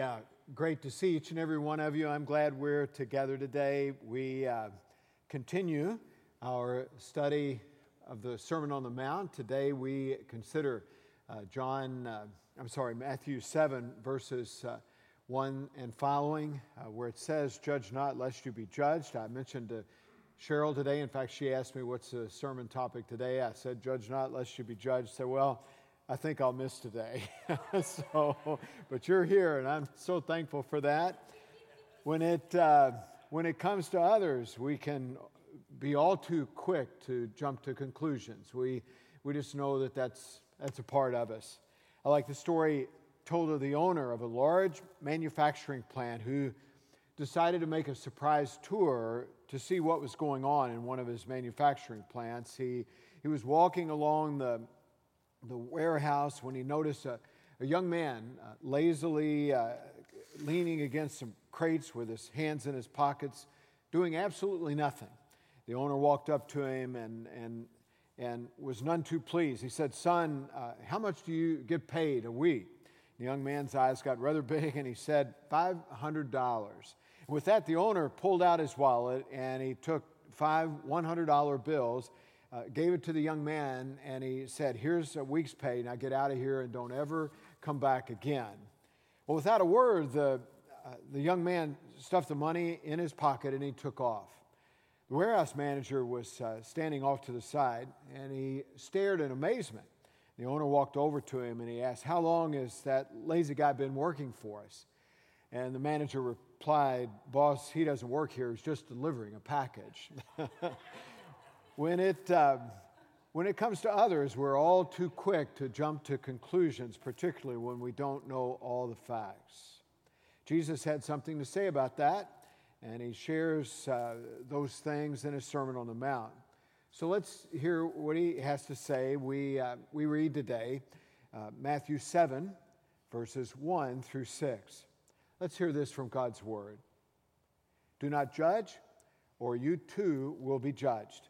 uh, great to see each and every one of you. I'm glad we're together today. We uh, continue our study of the Sermon on the Mount. Today we consider uh, John, uh, I'm sorry, Matthew 7, verses uh, 1 and following, uh, where it says, Judge not, lest you be judged. I mentioned to Cheryl today, in fact, she asked me, What's the sermon topic today? I said, Judge not, lest you be judged. I said, Well, I think I'll miss today. so, but you're here, and I'm so thankful for that. When it, uh, when it comes to others, we can be all too quick to jump to conclusions. We, we just know that that's, that's a part of us. I like the story told of the owner of a large manufacturing plant who decided to make a surprise tour to see what was going on in one of his manufacturing plants. He, he was walking along the the warehouse when he noticed a, a young man uh, lazily uh, leaning against some crates with his hands in his pockets, doing absolutely nothing. The owner walked up to him and, and, and was none too pleased. He said, Son, uh, how much do you get paid a week? The young man's eyes got rather big and he said, $500. With that, the owner pulled out his wallet and he took five $100 bills uh, gave it to the young man, and he said, Here's a week's pay. Now get out of here and don't ever come back again. Well, without a word, the, uh, the young man stuffed the money in his pocket and he took off. The warehouse manager was uh, standing off to the side and he stared in amazement. The owner walked over to him and he asked, How long has that lazy guy been working for us? And the manager replied, Boss, he doesn't work here, he's just delivering a package. When it, uh, when it comes to others, we're all too quick to jump to conclusions, particularly when we don't know all the facts. Jesus had something to say about that, and he shares uh, those things in his Sermon on the Mount. So let's hear what he has to say. We, uh, we read today uh, Matthew 7, verses 1 through 6. Let's hear this from God's Word. Do not judge, or you too will be judged.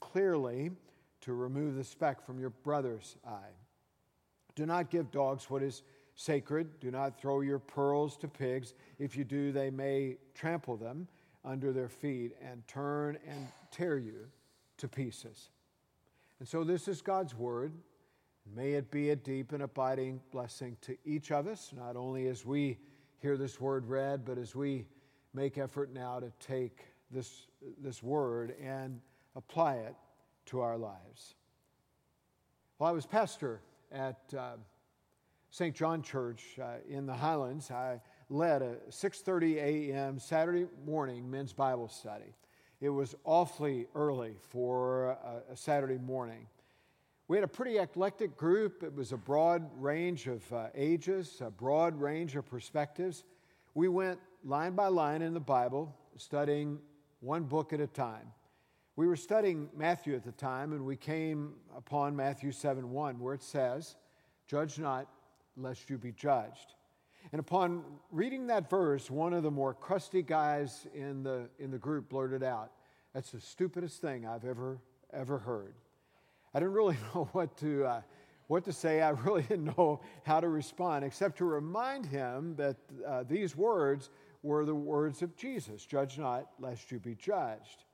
clearly to remove the speck from your brother's eye. Do not give dogs what is sacred. Do not throw your pearls to pigs. If you do, they may trample them under their feet and turn and tear you to pieces. And so, this is God's word. May it be a deep and abiding blessing to each of us, not only as we hear this word read, but as we make effort now to take this, this word and apply it to our lives. While I was pastor at uh, St. John Church uh, in the Highlands, I led a 6:30 a.m. Saturday morning men's Bible study. It was awfully early for a, a Saturday morning. We had a pretty eclectic group. It was a broad range of uh, ages, a broad range of perspectives. We went line by line in the Bible, studying one book at a time. We were studying Matthew at the time, and we came upon Matthew 7 1, where it says, Judge not, lest you be judged. And upon reading that verse, one of the more crusty guys in the, in the group blurted out, That's the stupidest thing I've ever, ever heard. I didn't really know what to, uh, what to say. I really didn't know how to respond, except to remind him that uh, these words were the words of Jesus Judge not, lest you be judged.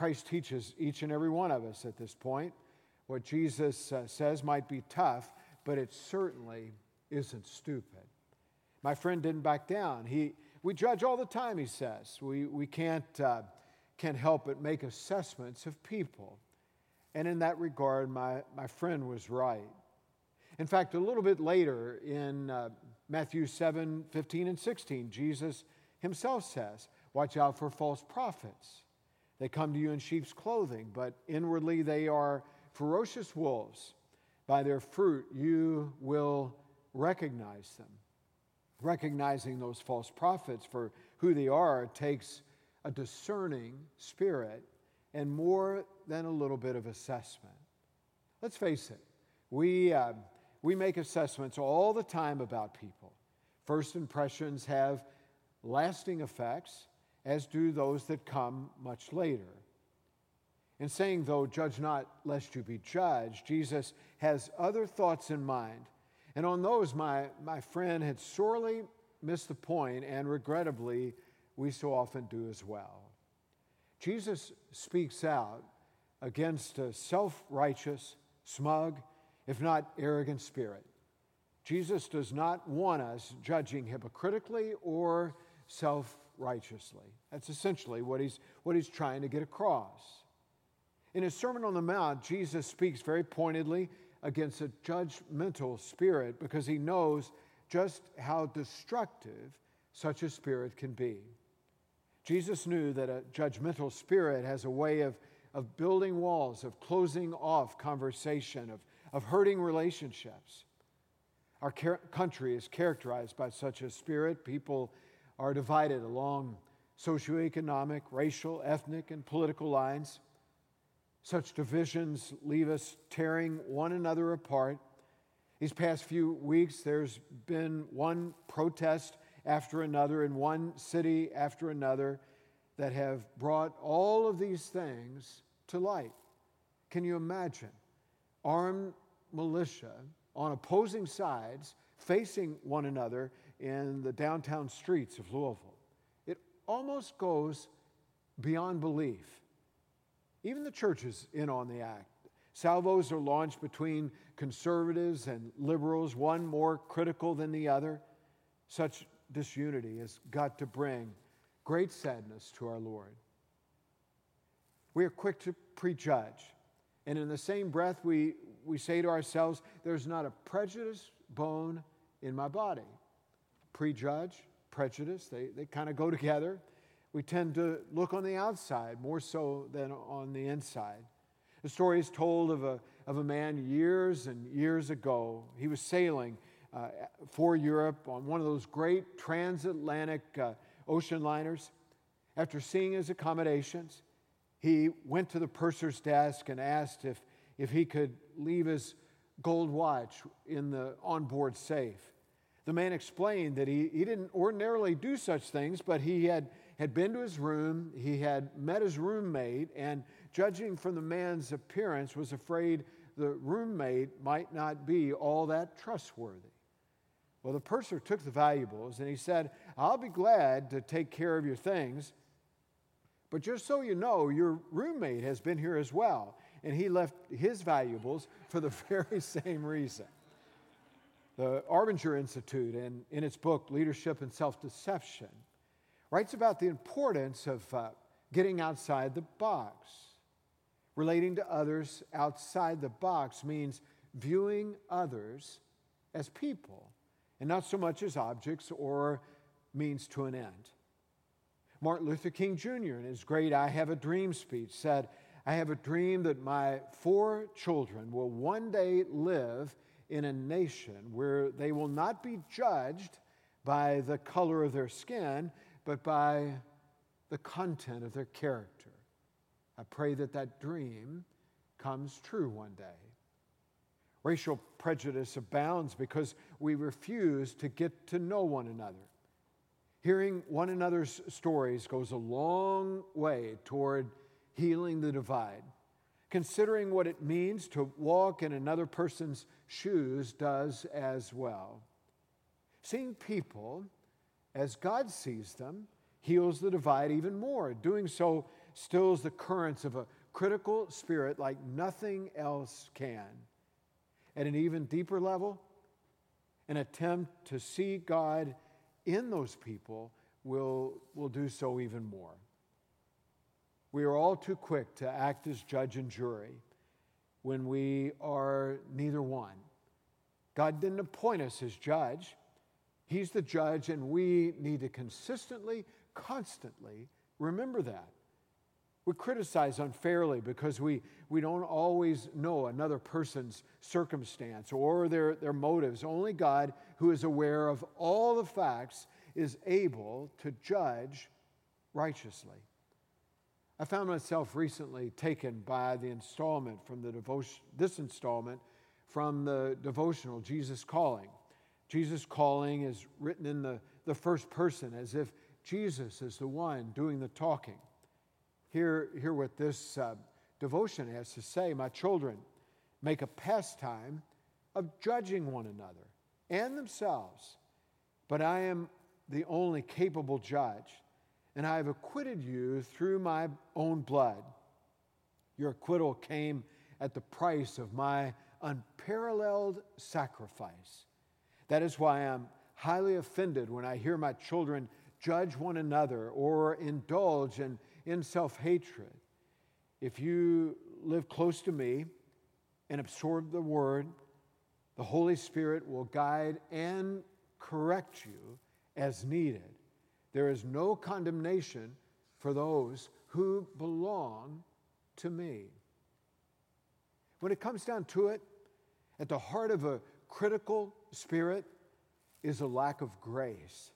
Christ teaches each and every one of us at this point. What Jesus uh, says might be tough, but it certainly isn't stupid. My friend didn't back down. He, we judge all the time, he says. We, we can't, uh, can't help but make assessments of people. And in that regard, my, my friend was right. In fact, a little bit later in uh, Matthew 7 15 and 16, Jesus himself says, Watch out for false prophets they come to you in sheep's clothing, but inwardly they are ferocious wolves. By their fruit you will recognize them. recognizing those false prophets for who they are takes a discerning spirit and more than a little bit of assessment. Let's face it, we, uh, we make assessments all the time about people. First impressions have lasting effects, as do those that come much later. In saying, though, judge not lest you be judged, Jesus has other thoughts in mind. And on those, my, my friend had sorely missed the point, and regrettably, we so often do as well. Jesus speaks out against a self righteous, smug, if not arrogant spirit. Jesus does not want us judging hypocritically or self righteously. That's essentially what he's, what he's trying to get across. In his Sermon on the Mount, Jesus speaks very pointedly against a judgmental spirit because he knows just how destructive such a spirit can be. Jesus knew that a judgmental spirit has a way of, of building walls, of closing off conversation, of, of hurting relationships. Our car- country is characterized by such a spirit. People are divided along socioeconomic, racial, ethnic, and political lines. Such divisions leave us tearing one another apart. These past few weeks, there's been one protest after another in one city after another that have brought all of these things to light. Can you imagine armed militia on opposing sides facing one another in the downtown streets of Louisville? It almost goes beyond belief. Even the church is in on the act. Salvos are launched between conservatives and liberals, one more critical than the other. Such disunity has got to bring great sadness to our Lord. We are quick to prejudge. And in the same breath, we, we say to ourselves, there's not a prejudice bone in my body. Prejudge, prejudice, they, they kind of go together. We tend to look on the outside more so than on the inside. The story is told of a, of a man years and years ago. He was sailing uh, for Europe on one of those great transatlantic uh, ocean liners. After seeing his accommodations, he went to the purser's desk and asked if, if he could leave his gold watch in the onboard safe. The man explained that he, he didn't ordinarily do such things, but he had, had been to his room, he had met his roommate, and judging from the man's appearance, was afraid the roommate might not be all that trustworthy. Well, the purser took the valuables and he said, I'll be glad to take care of your things, but just so you know, your roommate has been here as well. And he left his valuables for the very same reason. The Arbinger Institute, in, in its book, Leadership and Self Deception, writes about the importance of uh, getting outside the box. Relating to others outside the box means viewing others as people and not so much as objects or means to an end. Martin Luther King Jr., in his great I Have a Dream speech, said, I have a dream that my four children will one day live in a nation where they will not be judged by the color of their skin, but by the content of their character. I pray that that dream comes true one day. Racial prejudice abounds because we refuse to get to know one another. Hearing one another's stories goes a long way toward healing the divide. Considering what it means to walk in another person's shoes does as well. Seeing people as God sees them heals the divide even more. Doing so stills the currents of a critical spirit like nothing else can at an even deeper level, an attempt to see God in those people will, will do so even more. We are all too quick to act as judge and jury when we are neither one. God didn't appoint us as judge, He's the judge, and we need to consistently, constantly remember that. We criticize unfairly because we, we don't always know another person's circumstance or their, their motives. Only God, who is aware of all the facts, is able to judge righteously. I found myself recently taken by the installment from the devotion, this installment from the devotional Jesus Calling. Jesus Calling is written in the, the first person as if Jesus is the one doing the talking. Hear, hear what this uh, devotion has to say. My children, make a pastime of judging one another and themselves, but I am the only capable judge, and I have acquitted you through my own blood. Your acquittal came at the price of my unparalleled sacrifice. That is why I'm highly offended when I hear my children judge one another or indulge in, in self hatred. If you live close to me and absorb the word, the Holy Spirit will guide and correct you as needed. There is no condemnation for those who belong to me. When it comes down to it, at the heart of a critical spirit is a lack of grace.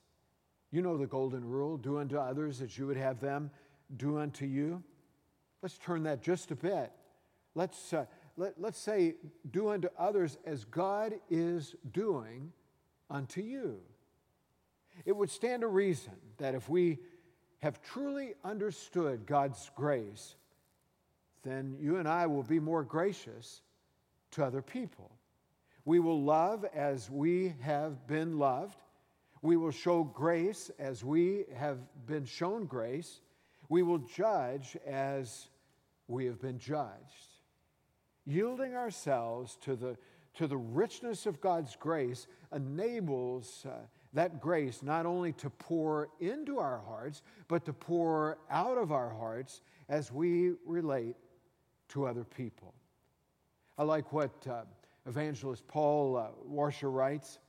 You know the golden rule do unto others as you would have them do unto you. Let's turn that just a bit. Let's, uh, let, let's say, do unto others as God is doing unto you. It would stand to reason that if we have truly understood God's grace, then you and I will be more gracious to other people. We will love as we have been loved. We will show grace as we have been shown grace. We will judge as we have been judged. Yielding ourselves to the, to the richness of God's grace enables uh, that grace not only to pour into our hearts, but to pour out of our hearts as we relate to other people. I like what uh, evangelist Paul uh, Washer writes.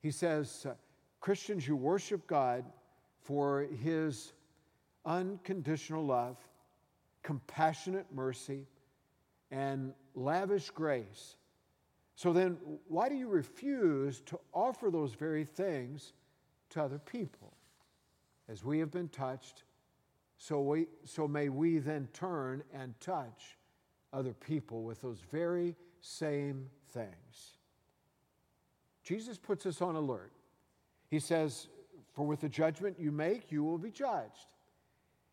He says, uh, Christians, you worship God for his unconditional love, compassionate mercy, and lavish grace. So then, why do you refuse to offer those very things to other people? As we have been touched, so, we, so may we then turn and touch other people with those very same things. Jesus puts us on alert. He says, For with the judgment you make, you will be judged.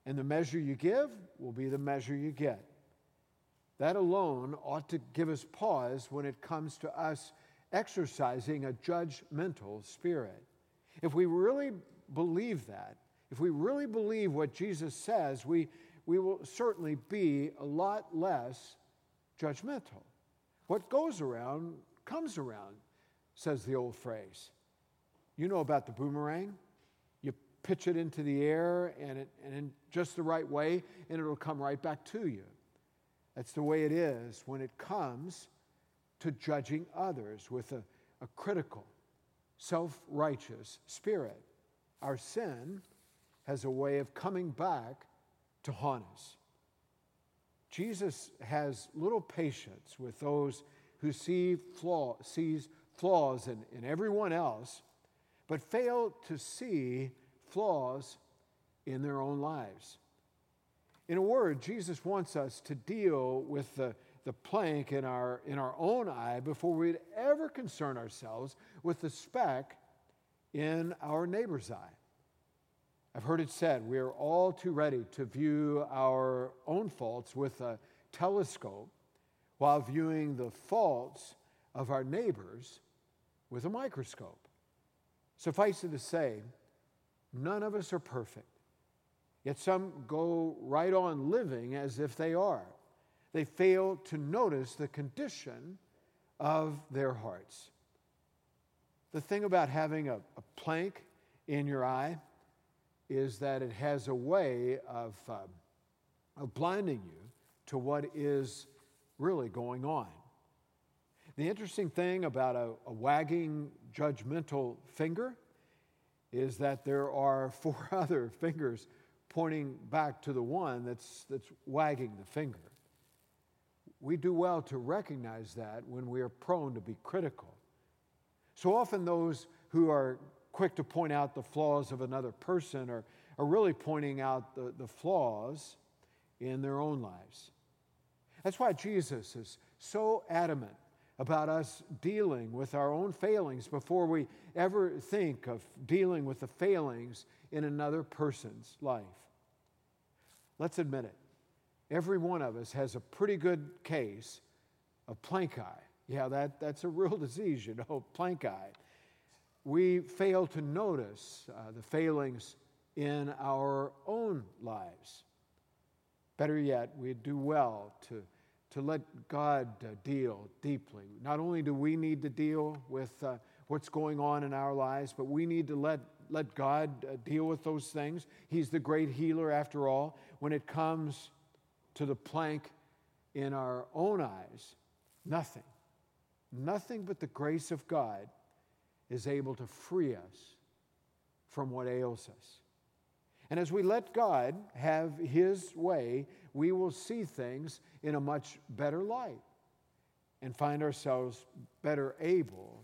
And the measure you give will be the measure you get. That alone ought to give us pause when it comes to us exercising a judgmental spirit. If we really believe that, if we really believe what Jesus says, we, we will certainly be a lot less judgmental. What goes around comes around, says the old phrase. You know about the boomerang. You pitch it into the air and, it, and in just the right way, and it'll come right back to you. That's the way it is when it comes to judging others with a, a critical, self righteous spirit. Our sin has a way of coming back to haunt us. Jesus has little patience with those who see flaw, sees flaws in, in everyone else, but fail to see flaws in their own lives. In a word, Jesus wants us to deal with the, the plank in our, in our own eye before we'd ever concern ourselves with the speck in our neighbor's eye. I've heard it said we are all too ready to view our own faults with a telescope while viewing the faults of our neighbors with a microscope. Suffice it to say, none of us are perfect. Yet some go right on living as if they are. They fail to notice the condition of their hearts. The thing about having a, a plank in your eye is that it has a way of, uh, of blinding you to what is really going on. The interesting thing about a, a wagging judgmental finger is that there are four other fingers pointing back to the one that's, that's wagging the finger. We do well to recognize that when we are prone to be critical. So often, those who are quick to point out the flaws of another person are, are really pointing out the, the flaws in their own lives. That's why Jesus is so adamant about us dealing with our own failings before we ever think of dealing with the failings in another person's life. Let's admit it. Every one of us has a pretty good case of plank eye. Yeah, that, that's a real disease, you know, plank eye. We fail to notice uh, the failings in our own lives. Better yet, we do well to, to let God uh, deal deeply. Not only do we need to deal with uh, what's going on in our lives, but we need to let, let God uh, deal with those things. He's the great healer, after all. When it comes to the plank in our own eyes, nothing, nothing but the grace of God is able to free us from what ails us. And as we let God have His way, we will see things in a much better light and find ourselves better able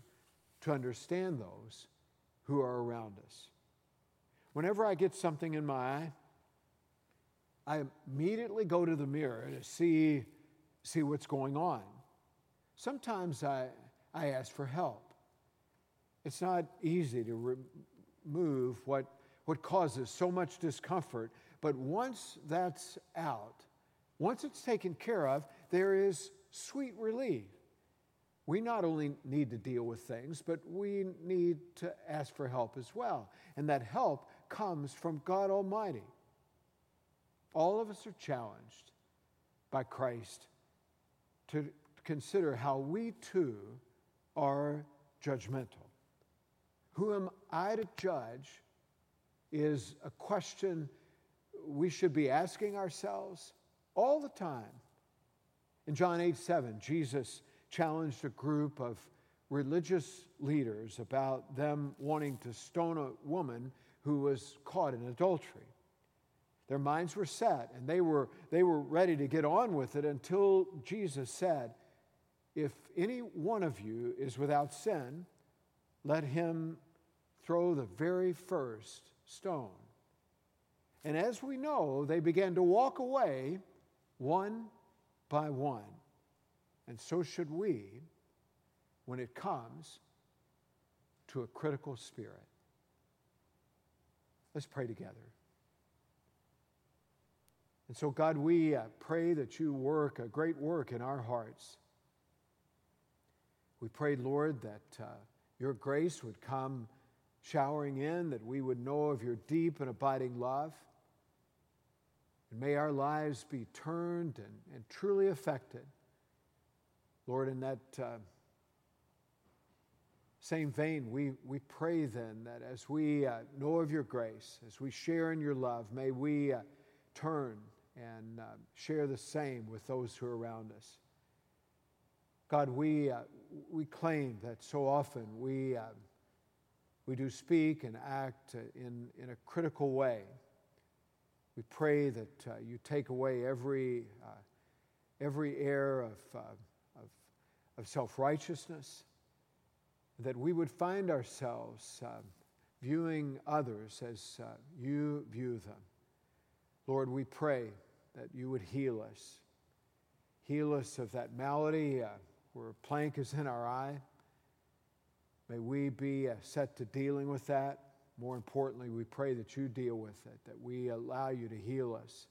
to understand those who are around us. Whenever I get something in my eye, I immediately go to the mirror to see, see what's going on. Sometimes I, I ask for help. It's not easy to remove what, what causes so much discomfort, but once that's out, once it's taken care of, there is sweet relief. We not only need to deal with things, but we need to ask for help as well. And that help comes from God Almighty. All of us are challenged by Christ to consider how we too are judgmental. Who am I to judge is a question we should be asking ourselves all the time. In John 8 7, Jesus challenged a group of religious leaders about them wanting to stone a woman who was caught in adultery. Their minds were set and they were, they were ready to get on with it until Jesus said, If any one of you is without sin, let him throw the very first stone. And as we know, they began to walk away one by one. And so should we when it comes to a critical spirit. Let's pray together. And so, God, we uh, pray that you work a great work in our hearts. We pray, Lord, that uh, your grace would come showering in, that we would know of your deep and abiding love. And may our lives be turned and, and truly affected. Lord, in that uh, same vein, we, we pray then that as we uh, know of your grace, as we share in your love, may we uh, turn and uh, share the same with those who are around us. God, we, uh, we claim that so often we, uh, we do speak and act in, in a critical way. We pray that uh, you take away every, uh, every air of, uh, of, of self righteousness, that we would find ourselves viewing others as you view them. Lord, we pray that you would heal us. Heal us of that malady uh, where a plank is in our eye. May we be uh, set to dealing with that. More importantly, we pray that you deal with it, that we allow you to heal us.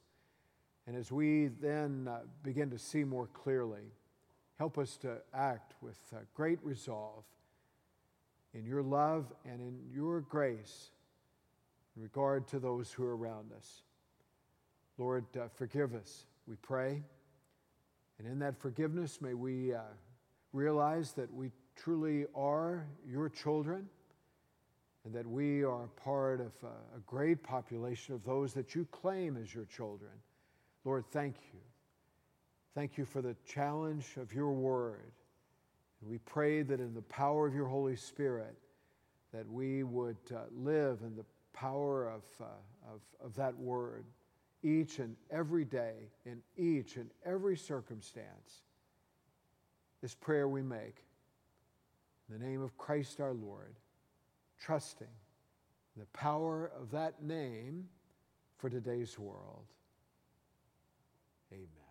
And as we then uh, begin to see more clearly, help us to act with uh, great resolve in your love and in your grace in regard to those who are around us. Lord, uh, forgive us, we pray. And in that forgiveness, may we uh, realize that we truly are your children and that we are part of a, a great population of those that you claim as your children. Lord, thank you. Thank you for the challenge of your word. And we pray that in the power of your Holy Spirit, that we would uh, live in the power of, uh, of, of that word each and every day, in each and every circumstance. This prayer we make In the name of Christ our Lord, trusting the power of that name for today's world. Amen.